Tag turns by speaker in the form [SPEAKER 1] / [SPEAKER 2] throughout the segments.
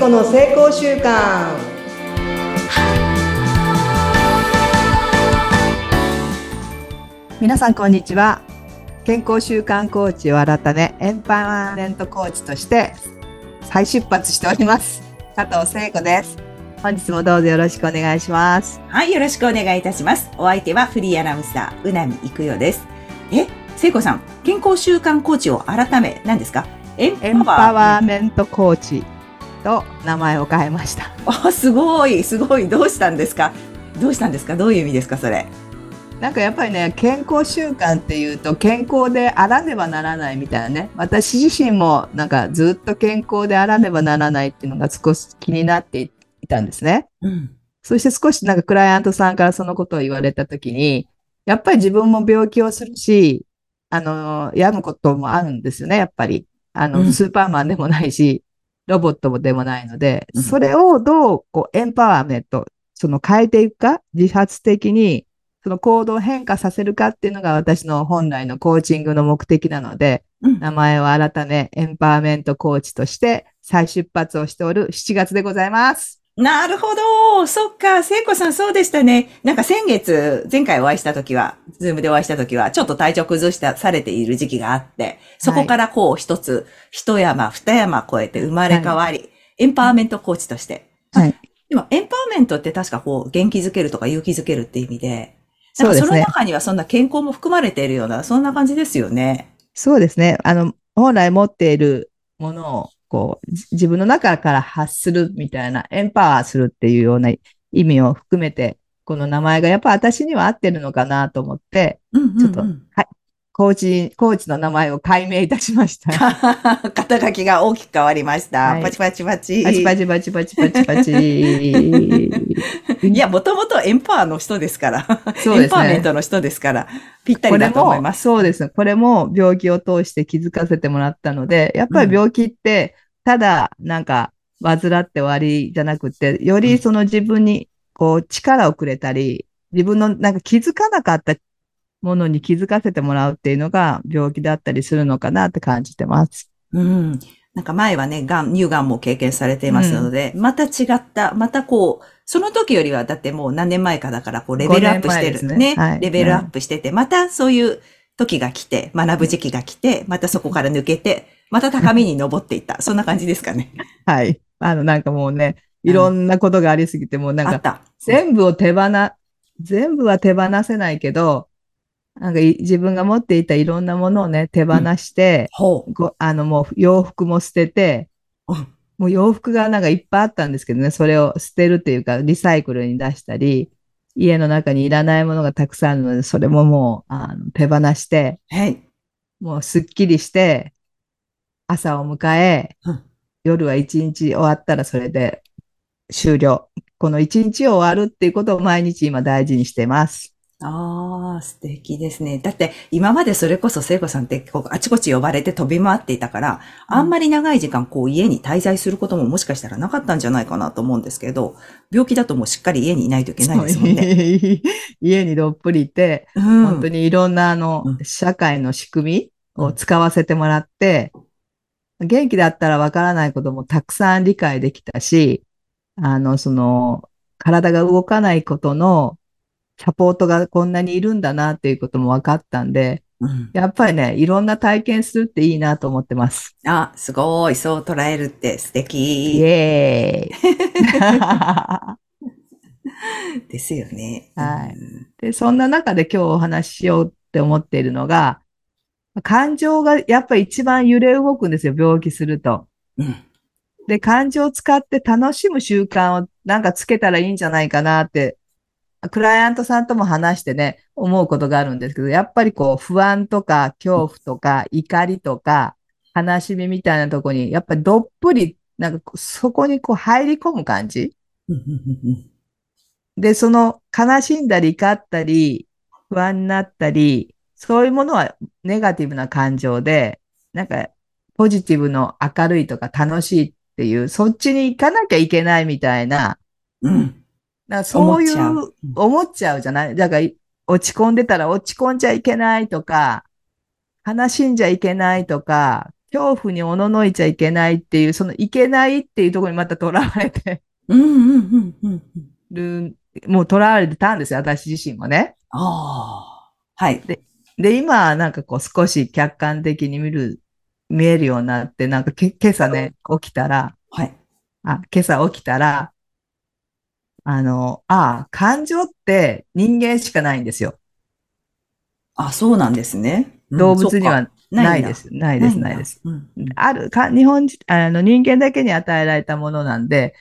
[SPEAKER 1] 子の成功習慣
[SPEAKER 2] 皆さんこんにちは。健康習慣コーチを改めエンパワーメントコーチとして再出発しております。加藤聖子です。本日もどうぞよろしくお願いします。
[SPEAKER 3] はい、よろしくお願いいたします。お相手はフリーアナウンサー、うなみいくよです。え、聖子さん、健康習慣コーチを改め、何ですか？エン
[SPEAKER 2] エンパワーメントコーチと名前を変えました
[SPEAKER 3] あ、すごい、すごい。どうしたんですか？どうしたんですか？どういう意味ですかそれ？
[SPEAKER 2] なんかやっぱりね健康習慣っていうと健康であらねばならないみたいなね私自身もなんかずっと健康であらねばならないっていうのが少し気になっていたんですね。
[SPEAKER 3] うん。
[SPEAKER 2] そして少しなんかクライアントさんからそのことを言われたときに、やっぱり自分も病気をするし、あの、病むこともあるんですよね、やっぱり。あの、
[SPEAKER 3] うん
[SPEAKER 2] スーパーマンでもないし、ロボットもでもないので、
[SPEAKER 3] うん
[SPEAKER 2] それをどう、こう、エンパワーメント、その変えていくか、自発的に、その行動を変化させるかっていうのが私の本来のコーチングの目的なので、
[SPEAKER 3] うん。
[SPEAKER 2] 名前を改め、エンパワーメントコーチとして再出発をしておる7月でございます。
[SPEAKER 3] なるほど。そっか。聖子さんそうでしたね。なんか先月、前回お会いした時は、ズームでお会いした時は、ちょっと体調崩した、されている時期があって、そこからこう一つ、一山、二山越えて生まれ変わり、エンパワーメントコーチとして。
[SPEAKER 2] はい。
[SPEAKER 3] でも、エンパワーメントって確かこう、元気づけるとか勇気づけるって意味で、なんかその中にはそんな健康も含まれているような、そんな感じですよね。
[SPEAKER 2] そうですね。あの、本来持っているものを、こう、じ自分の中から発するみたいな、エンパワーするっていうような意味を含めて、この名前がやっぱ私には合ってるのかなと思って、
[SPEAKER 3] うんうん、うん。
[SPEAKER 2] ちょっとコーチ、コーチの名前を改名いたしました。
[SPEAKER 3] 肩書きが大きく変わりました。
[SPEAKER 2] はい
[SPEAKER 3] パチパチパチ。
[SPEAKER 2] パチパチパチパチパチパチ。
[SPEAKER 3] いや、もともとエンパワーの人ですから。
[SPEAKER 2] そうですね
[SPEAKER 3] エンパワーメントの人ですから。ぴったりだと思い
[SPEAKER 2] も、
[SPEAKER 3] ます。
[SPEAKER 2] そうですね。これも病気を通して気づかせてもらったので、やっぱり病気って、ただ、なんか、患って終わりじゃなくて、よりその自分に、こう、力をくれたり、自分のなんか気づかなかったものに気づかせてもらうっていうのが病気だったりするのかなって感じてます。
[SPEAKER 3] うん。なんか前はね、がん、乳がんも経験されていますので、また違った、またこう、その時よりはだってもう何年前かだからこうレベルアップして
[SPEAKER 2] 5年前です
[SPEAKER 3] る。ね
[SPEAKER 2] ねはい
[SPEAKER 3] レベルアップしてて、またそういう時が来て、学ぶ時期が来て、またそこから抜けて、また高みに登っていった。そんな感じですかね。
[SPEAKER 2] はい。あの、なんかもうね、いろんなことがありすぎて、もうなんか。全部を手放、全部は手放せないけど、なんかい自分が持っていたいろんなものをね、手放して、
[SPEAKER 3] ほう。
[SPEAKER 2] ごあのもう洋服も捨てて、
[SPEAKER 3] うん
[SPEAKER 2] もう洋服がなんかいっぱいあったんですけどね、それを捨てるっていうか、リサイクルに出したり、家の中にいらないものがたくさんあるので、それももうあの手放して、
[SPEAKER 3] はい。
[SPEAKER 2] もうすっきりして、朝を迎え、
[SPEAKER 3] うん
[SPEAKER 2] 夜は一日終わったらそれで終了。この一日を終わるっていうことを毎日今大事にしてます。
[SPEAKER 3] ああ、素敵ですね。だって、今までそれこそ聖子さんって、こう、あちこち呼ばれて飛び回っていたから、あんまり長い時間、こう、家に滞在することももしかしたらなかったんじゃないかなと思うんですけど、病気だともうしっかり家にいないといけないですもんね。
[SPEAKER 2] 家にどっぷりいて、
[SPEAKER 3] うん。
[SPEAKER 2] 本当にいろんなあの
[SPEAKER 3] うん、
[SPEAKER 2] 社会の仕組みを使わせてもらって、元気だったらわからないこともたくさん理解できたし、あの、その、体が動かないことのサポートがこんなにいるんだなっていうことも分かったんで、
[SPEAKER 3] うん
[SPEAKER 2] やっぱりね、いろんな体験するっていいなと思ってます。
[SPEAKER 3] あ、すごい。そう捉えるって素
[SPEAKER 2] イ
[SPEAKER 3] 敵
[SPEAKER 2] エーイ
[SPEAKER 3] ですよね。
[SPEAKER 2] はい
[SPEAKER 3] うん
[SPEAKER 2] で、そんな中で今日お話ししようって思っているのが、感情がやっぱり一番揺れ動くんですよ、病気すると。
[SPEAKER 3] うん。
[SPEAKER 2] で、感情を使って楽しむ習慣をなんかつけたらいいんじゃないかなって、クライアントさんとも話してね、思うことがあるんですけど、やっぱりこう不安とか恐怖とか怒りとか悲しみみたいなとこに、やっぱりどっぷり、なんかそこにこう入り込む感じ？で、その悲しんだり怒ったり不安になったり、そういうものはネガティブな感情で、なんかポジティブの明るいとか楽しいっていう、そっちに行かなきゃいけないみたいな、
[SPEAKER 3] うん。うん。
[SPEAKER 2] なんかそういう、
[SPEAKER 3] 思っちゃう
[SPEAKER 2] じゃない？だから、落ち込んでたら落ち込んじゃいけないとか、悲しんじゃいけないとか、恐怖におののいちゃいけないっていう、そのいけないっていうところにまた囚われて
[SPEAKER 3] うんうんうんうんうん。
[SPEAKER 2] る、もう囚われてたんですよ、私自身もね。
[SPEAKER 3] ああ。はい。
[SPEAKER 2] で、今はなんかこう少し客観的に見る、見えるようになって、なんかけ今朝ね、起きたら、
[SPEAKER 3] はい。
[SPEAKER 2] あ、今朝起きたら、あの、ああ、感情って人間しかないんですよ。
[SPEAKER 3] あ、そうなんですね。うん
[SPEAKER 2] 動物にはないです。ないです、ないです。。
[SPEAKER 3] うん
[SPEAKER 2] あるか、日本人、あの人間だけに与えられたものなんで、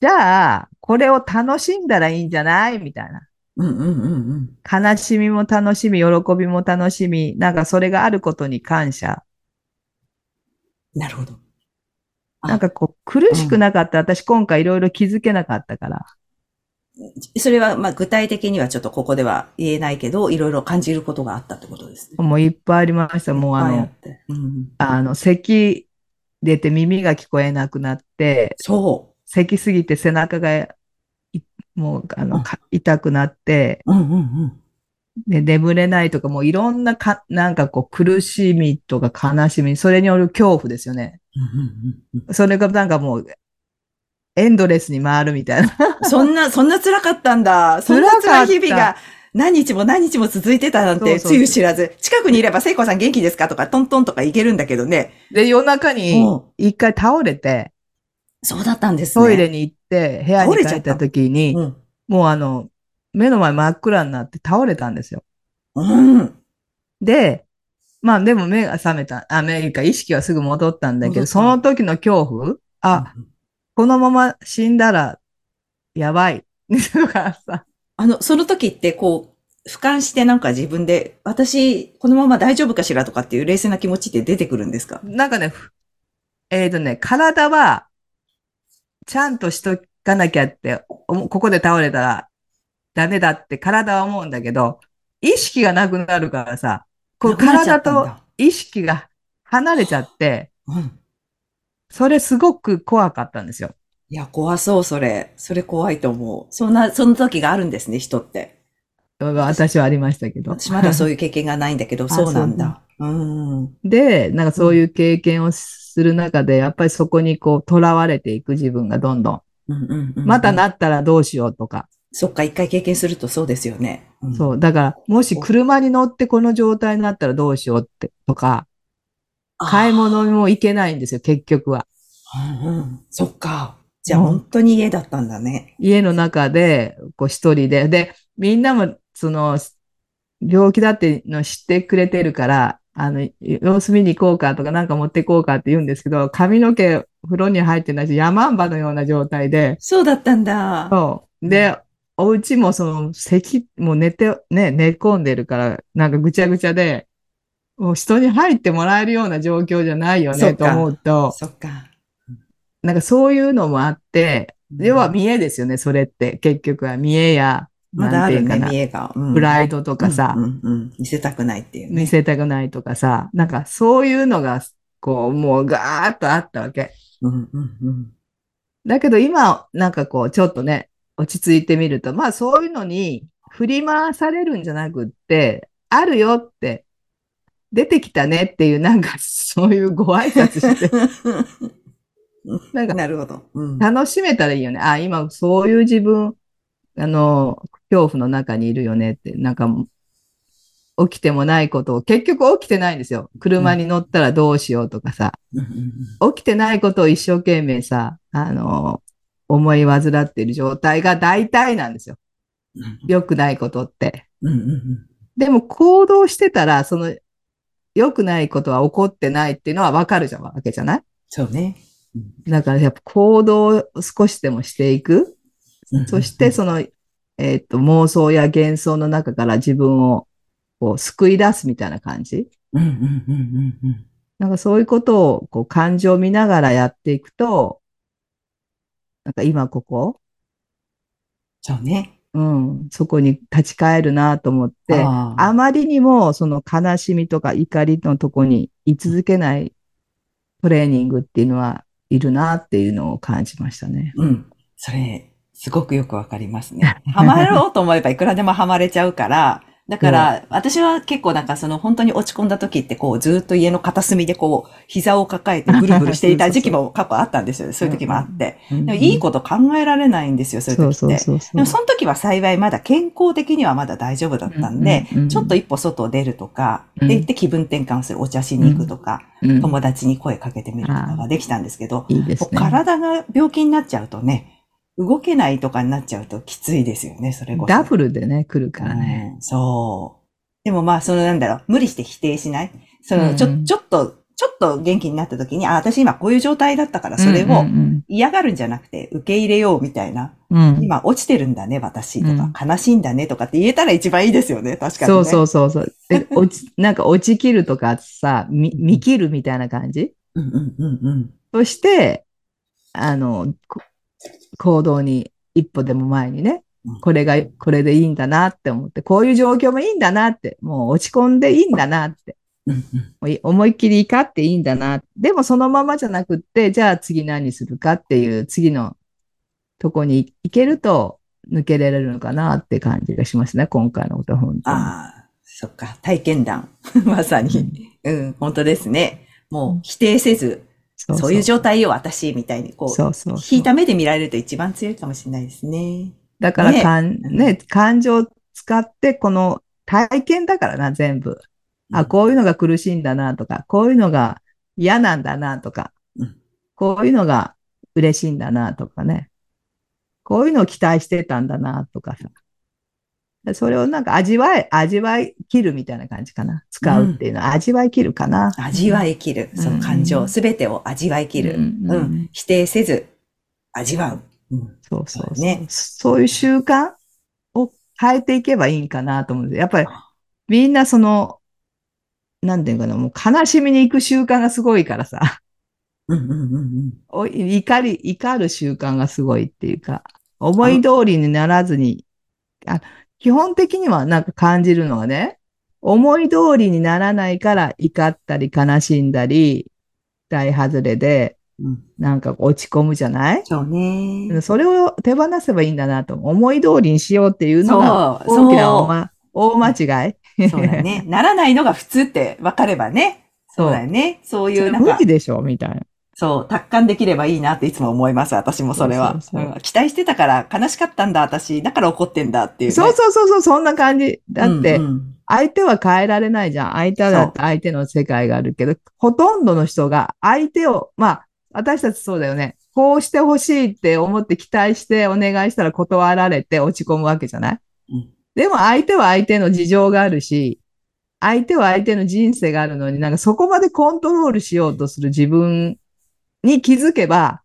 [SPEAKER 2] じゃあ、これを楽しんだらいいんじゃない？みたいな。
[SPEAKER 3] うんうんうんうん。
[SPEAKER 2] 悲しみも楽しみ、喜びも楽しみ、なんかそれがあることに感謝。
[SPEAKER 3] なるほど。あ
[SPEAKER 2] なんかこう、苦しくなかった。私今回いろいろ気づけなかったから。
[SPEAKER 3] それは、まあ、具体的にはちょっとここでは言えないけど、いろいろ感じることがあったってことですね。
[SPEAKER 2] もういっぱいありました。もうあの
[SPEAKER 3] うん、
[SPEAKER 2] あの、咳出て耳が聞こえなくなって、
[SPEAKER 3] そ
[SPEAKER 2] 咳すぎて背中がいもう、あ
[SPEAKER 3] うん
[SPEAKER 2] 痛くなって、
[SPEAKER 3] う。うんうんうん。
[SPEAKER 2] で、眠れないとか、もういろんなか、なんかこう、苦しみとか悲しみ、それによる恐怖ですよね。
[SPEAKER 3] うんうんうん
[SPEAKER 2] それがなんかもう、エンドレスに回るみたいな。
[SPEAKER 3] うんそんな、そんな辛かったんだ。そんな辛い日々が何日も何日も続いてたなんて、つゆ知らず。近くにいれば、聖子さん元気ですか？とか、トントンとかいけるんだけどね。
[SPEAKER 2] で、夜中に
[SPEAKER 3] うん
[SPEAKER 2] 一回倒れて、
[SPEAKER 3] そうだったんですね。
[SPEAKER 2] トイレに行って、部屋に帰った時に、
[SPEAKER 3] うん。
[SPEAKER 2] もうあの、目の前真っ暗になって倒れたんですよ。
[SPEAKER 3] うん。
[SPEAKER 2] で、まあでも目が覚めた、あ、目か意識はすぐ戻ったんだけど、その時の恐怖？あ、このまま死んだらやばい。とかさ、
[SPEAKER 3] あの、その時ってこう、俯瞰してなんか自分で、私、このまま大丈夫かしらとかっていう冷静な気持ちって出てくるんですか？
[SPEAKER 2] なんかね、ふえっ、とね、体はちゃんとしとかなきゃって、おここで倒れたらダメだって体は思うんだけど、意識がなくなるからさ、こう体と意識が離れちゃって、
[SPEAKER 3] うん。
[SPEAKER 2] それすごく怖かったんですよ。
[SPEAKER 3] いや、怖そう、それ。それ怖いと思う。そんな、その時があるんですね、人って。
[SPEAKER 2] 私はありましたけど。
[SPEAKER 3] 私まだそういう経験がないんだけど、
[SPEAKER 2] あ
[SPEAKER 3] そうなんだ。うん。
[SPEAKER 2] で、なんかそういう経験をする中で、やっぱりそこにこう、囚われていく自分がどんどん。
[SPEAKER 3] うんうんうん
[SPEAKER 2] また。なったらどうしようとか。
[SPEAKER 3] そっか、一回経験するとそうですよね。うん
[SPEAKER 2] そう。だから、もし車に乗ってこの状態になったらどうしようって、とか、買い物にも行けないんですよ、結局は。
[SPEAKER 3] うんうん。そっか。じゃあ
[SPEAKER 2] うん
[SPEAKER 3] 本当に家だったんだね。
[SPEAKER 2] 家の中で、こう一人で。で、みんなも、その、病気だってのを知ってくれてるから、あの、様子見に行こうかとかなんか持って行こうかって言うんですけど、髪の毛風呂に入ってないし、山んばのような状態で、
[SPEAKER 3] そうだったんだ。
[SPEAKER 2] そう。で、お家もその、咳、もう寝て、ね、寝込んでるから、なんかぐちゃぐちゃで、もう人に入ってもらえるような状況じゃないよね、と思うと、
[SPEAKER 3] そっか。
[SPEAKER 2] なんかそういうのもあって、要は見栄ですよね、それって。結局は見栄や、
[SPEAKER 3] まだあるね、見栄が。うん
[SPEAKER 2] プライドとかさ、
[SPEAKER 3] うんうんうん見せたくないっていうね。
[SPEAKER 2] 見せたくないとかさ、なんかそういうのが、こう、もうガーッとあったわけ。
[SPEAKER 3] うんうんうん
[SPEAKER 2] だけど今、なんかこう、ちょっとね、落ち着いてみると、まあそういうのに振り回されるんじゃなくって、あるよって、出てきたねっていう、なんか そういうご挨拶して、なんか
[SPEAKER 3] なるほど。うん
[SPEAKER 2] 楽しめたらいいよね。あ、今そういう自分、あの、恐怖の中にいるよねって、なんか、起きてもないことを、結局起きてないんですよ。車に乗ったらどうしようとかさ、起きてないことを一生懸命さ、あの、思い患っている状態が大体なんですよ。
[SPEAKER 3] うん
[SPEAKER 2] 良くないことって。でも行動してたら、その、良くないことは起こってないっていうのはわかるじゃん、わけじゃない？
[SPEAKER 3] そうね。
[SPEAKER 2] だからやっぱ行動を少しでもしていく。
[SPEAKER 3] うん
[SPEAKER 2] そして、その、えっと、妄想や幻想の中から自分を、こう、救い出すみたいな感じ？
[SPEAKER 3] うんうんうんうんうん
[SPEAKER 2] なんかそういうことを、こう、感情を見ながらやっていくと、なんか今ここ、
[SPEAKER 3] そうね。
[SPEAKER 2] うん、そこに立ち返るなと思って、
[SPEAKER 3] あ
[SPEAKER 2] まりにもその悲しみとか怒りのとこに居続けないトレーニングっていうのはいるなっていうのを感じましたね。
[SPEAKER 3] うん。それ、すごくよくわかりますね。ハマろうと思えばいくらでもハマれちゃうから、だから、私は結構なんかその本当に落ち込んだ時ってこうずっと家の片隅でこう膝を抱えてブルブルしていた時期も 過去あったんですよ。そういう時もあって。でもいいこと考えられないんですよ、そういう時って。
[SPEAKER 2] そうそうそうそう。
[SPEAKER 3] でもその時は幸いまだ健康的にはまだ大丈夫だったんで
[SPEAKER 2] うんうんうん、
[SPEAKER 3] ちょっと一歩外を出るとか、
[SPEAKER 2] うん。
[SPEAKER 3] で行って気分転換する、お茶しに行くとか、
[SPEAKER 2] うん。
[SPEAKER 3] 友達に声かけてみるとかができたんですけど、
[SPEAKER 2] いいね。
[SPEAKER 3] 体が病気になっちゃうとね、動けないとかになっちゃうときついですよね、それこそ。
[SPEAKER 2] ダブルでね、来るからね。
[SPEAKER 3] うんそう。でもまあ、そのなんだろう、無理して否定しない。その、ちょ、
[SPEAKER 2] うん
[SPEAKER 3] ちょっと、ちょっと元気になった時に、あ、私今こういう状態だったから、それ
[SPEAKER 2] う
[SPEAKER 3] を
[SPEAKER 2] ん
[SPEAKER 3] 嫌がるんじゃなくて、受け入れようみたいな。
[SPEAKER 2] うんうん
[SPEAKER 3] 今落ちてるんだね、私と
[SPEAKER 2] う
[SPEAKER 3] か、悲しいんだねとかって言えたら一番いいですよね、確かに、ね。
[SPEAKER 2] そうそうそうそう。で落ち、なんか落ちきるとかさ、見、見切るみたいな感じ？
[SPEAKER 3] うんうんうんうん。
[SPEAKER 2] そして、あの、こ行動に一歩でも前にね
[SPEAKER 3] うん、
[SPEAKER 2] これが、これでいいんだなって思って、こういう状況もいいんだなって、もう落ち込んでいいんだなって、思いっきり怒っていいんだな。でもそのままじゃなくって、じゃあ次何するかっていう次のとこに行けると抜けられるのかなって感じがしますね、今回のことは本当に。
[SPEAKER 3] ああ、そっか、体験談。まさに。うん、本当ですね。もう否定せず、
[SPEAKER 2] そ
[SPEAKER 3] そういう状態よ、私、みたいに、こう、
[SPEAKER 2] そうそう
[SPEAKER 3] 引いた目で見られると一番強いかもしれないですね。
[SPEAKER 2] だから
[SPEAKER 3] ね
[SPEAKER 2] かん、ね、感情を使って、この体験だからな、全部。あ、こういうのが苦しいんだなとか、こういうのが嫌なんだなとか
[SPEAKER 3] うん、
[SPEAKER 2] こういうのが嬉しいんだなとかね。こういうのを期待してたんだなとかさ。それをなんか味わい、味わい切るみたいな感じかな。使うっていうのは味わい切るかな。
[SPEAKER 3] 味わい切る。その感情、すべてを味わい切る。
[SPEAKER 2] う
[SPEAKER 3] うんん
[SPEAKER 2] うん
[SPEAKER 3] 否定せず、味わう。うん
[SPEAKER 2] そうそう。
[SPEAKER 3] ね
[SPEAKER 2] そういう習慣を変えていけばいいんかなと思うんです。やっぱりみんなその、なんていうかな、もう悲しみに行く習慣がすごいからさ、
[SPEAKER 3] うんうんうんうん
[SPEAKER 2] お怒り、怒る習慣がすごいっていうか、思い通りにならずに、あ基本的にはなんか感じるのはね、思い通りにならないから怒ったり悲しんだり、大外れで、
[SPEAKER 3] うん
[SPEAKER 2] なんか落ち込むじゃない？
[SPEAKER 3] そうね。
[SPEAKER 2] それを手放せばいいんだなと。思い通りにしようっていうのが大きな大ま大間違い。
[SPEAKER 3] そうだね。ならないのが普通って分かればね。そうだよね。そういう、なんか
[SPEAKER 2] 無理、でしょ？みたいな。
[SPEAKER 3] そう、達観できればいいなっていつも思います、私もそれは。
[SPEAKER 2] そうそうそう
[SPEAKER 3] うん期待してたから悲しかったんだ、私。だから怒ってんだっていう、ね。
[SPEAKER 2] そうそうそうそう、そんな感じ。だって
[SPEAKER 3] うん、うん
[SPEAKER 2] 相手は変えられないじゃん。相手だって相手の世界があるけど、ほとんどの人が相手を、まあ、私たちそうだよね。こうしてほしいって思って期待してお願いしたら断られて落ち込むわけじゃない？
[SPEAKER 3] うん
[SPEAKER 2] でも相手は相手の事情があるし、相手は相手の人生があるのになんかそこまでコントロールしようとする自分に気づけば、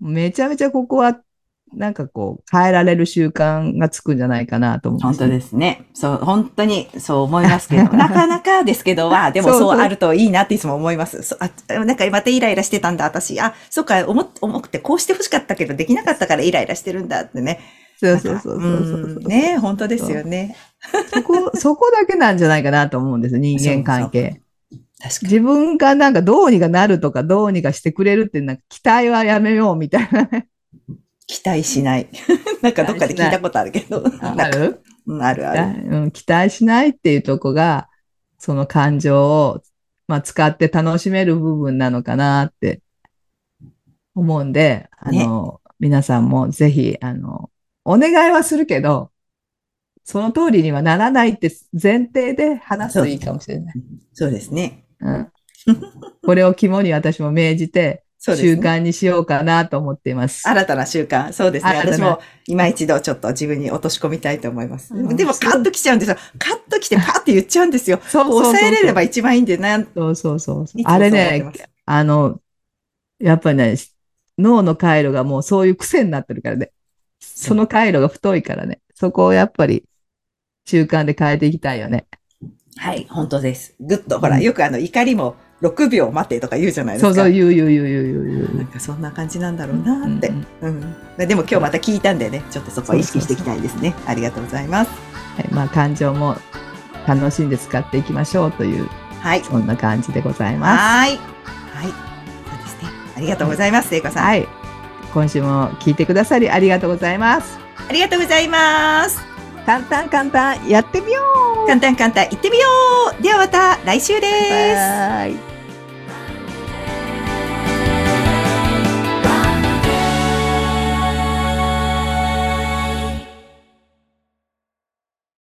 [SPEAKER 2] めちゃめちゃここはなんかこう変えられる習慣がつくんじゃないかなと思う。
[SPEAKER 3] 本当ですね。そう、本当にそう思いますけど、なかなかですけどは、でも
[SPEAKER 2] そう
[SPEAKER 3] あるといいなっていつも思います。そあ、なんかまたイライラしてたんだ、私。あ、そっか、重重くてこうして欲しかったけどできなかったからイライラしてるんだってね。
[SPEAKER 2] そうそうそうそう
[SPEAKER 3] ね本当ですよね。
[SPEAKER 2] そこ、そこだけなんじゃないかなと思うんですよ、人間関係。
[SPEAKER 3] 確かに。
[SPEAKER 2] 自分がなんかどうにかなるとかどうにかしてくれるっていうなんか期待はやめようみたいなね。
[SPEAKER 3] 期待しない。なんかどっかで聞いたことあるけど。
[SPEAKER 2] ある？
[SPEAKER 3] うんあるある。
[SPEAKER 2] うん期待しないっていうとこが、その感情を、まあ、使って楽しめる部分なのかなって思うんで、あの、皆さんもぜひ、あの、お願いはするけど、その通りにはならないって前提で話すといいかもしれない。
[SPEAKER 3] そうですね。
[SPEAKER 2] うん、これを肝に私も命じて、
[SPEAKER 3] ね
[SPEAKER 2] 習慣にしようかなと思っています。
[SPEAKER 3] 新たな習慣。そうですね。私も今一度ちょっと自分に落とし込みたいと思います。
[SPEAKER 2] うん
[SPEAKER 3] でもカッと来ちゃうんですよ。カッと来てパーって言っちゃうんですよ。
[SPEAKER 2] そうそう
[SPEAKER 3] 抑えれれば一番いいんでな。
[SPEAKER 2] そうそうそうそうあれねあの、やっぱりね、脳の回路がもうそういう癖になってるからね。その回路が太いからね。そこをやっぱり習慣で変えていきたいよね。
[SPEAKER 3] はい、本当です。ぐっと、ほら、
[SPEAKER 2] うん
[SPEAKER 3] よくあの、怒りも6秒待てとか言うじゃないですか。
[SPEAKER 2] そうそう、言う言う言う言う言う
[SPEAKER 3] なんかそんな感じなんだろうなって。
[SPEAKER 2] うん
[SPEAKER 3] うん。でも今日また聞いたんでね、ちょっとそこは意識していきたいですね。ありがとうございます。
[SPEAKER 2] はい、まあ感情も楽しんで使っていきましょうという、
[SPEAKER 3] はい。
[SPEAKER 2] そんな感じでございます。
[SPEAKER 3] はーい。はい。そうですね。ありがとうございます、聖子さん。
[SPEAKER 2] はい。今週も聞いてくださりありがとうございます。
[SPEAKER 3] ありがとうございます。
[SPEAKER 2] 簡単簡単やってみよう。
[SPEAKER 3] 簡単簡単行ってみよう。ではまた来週です。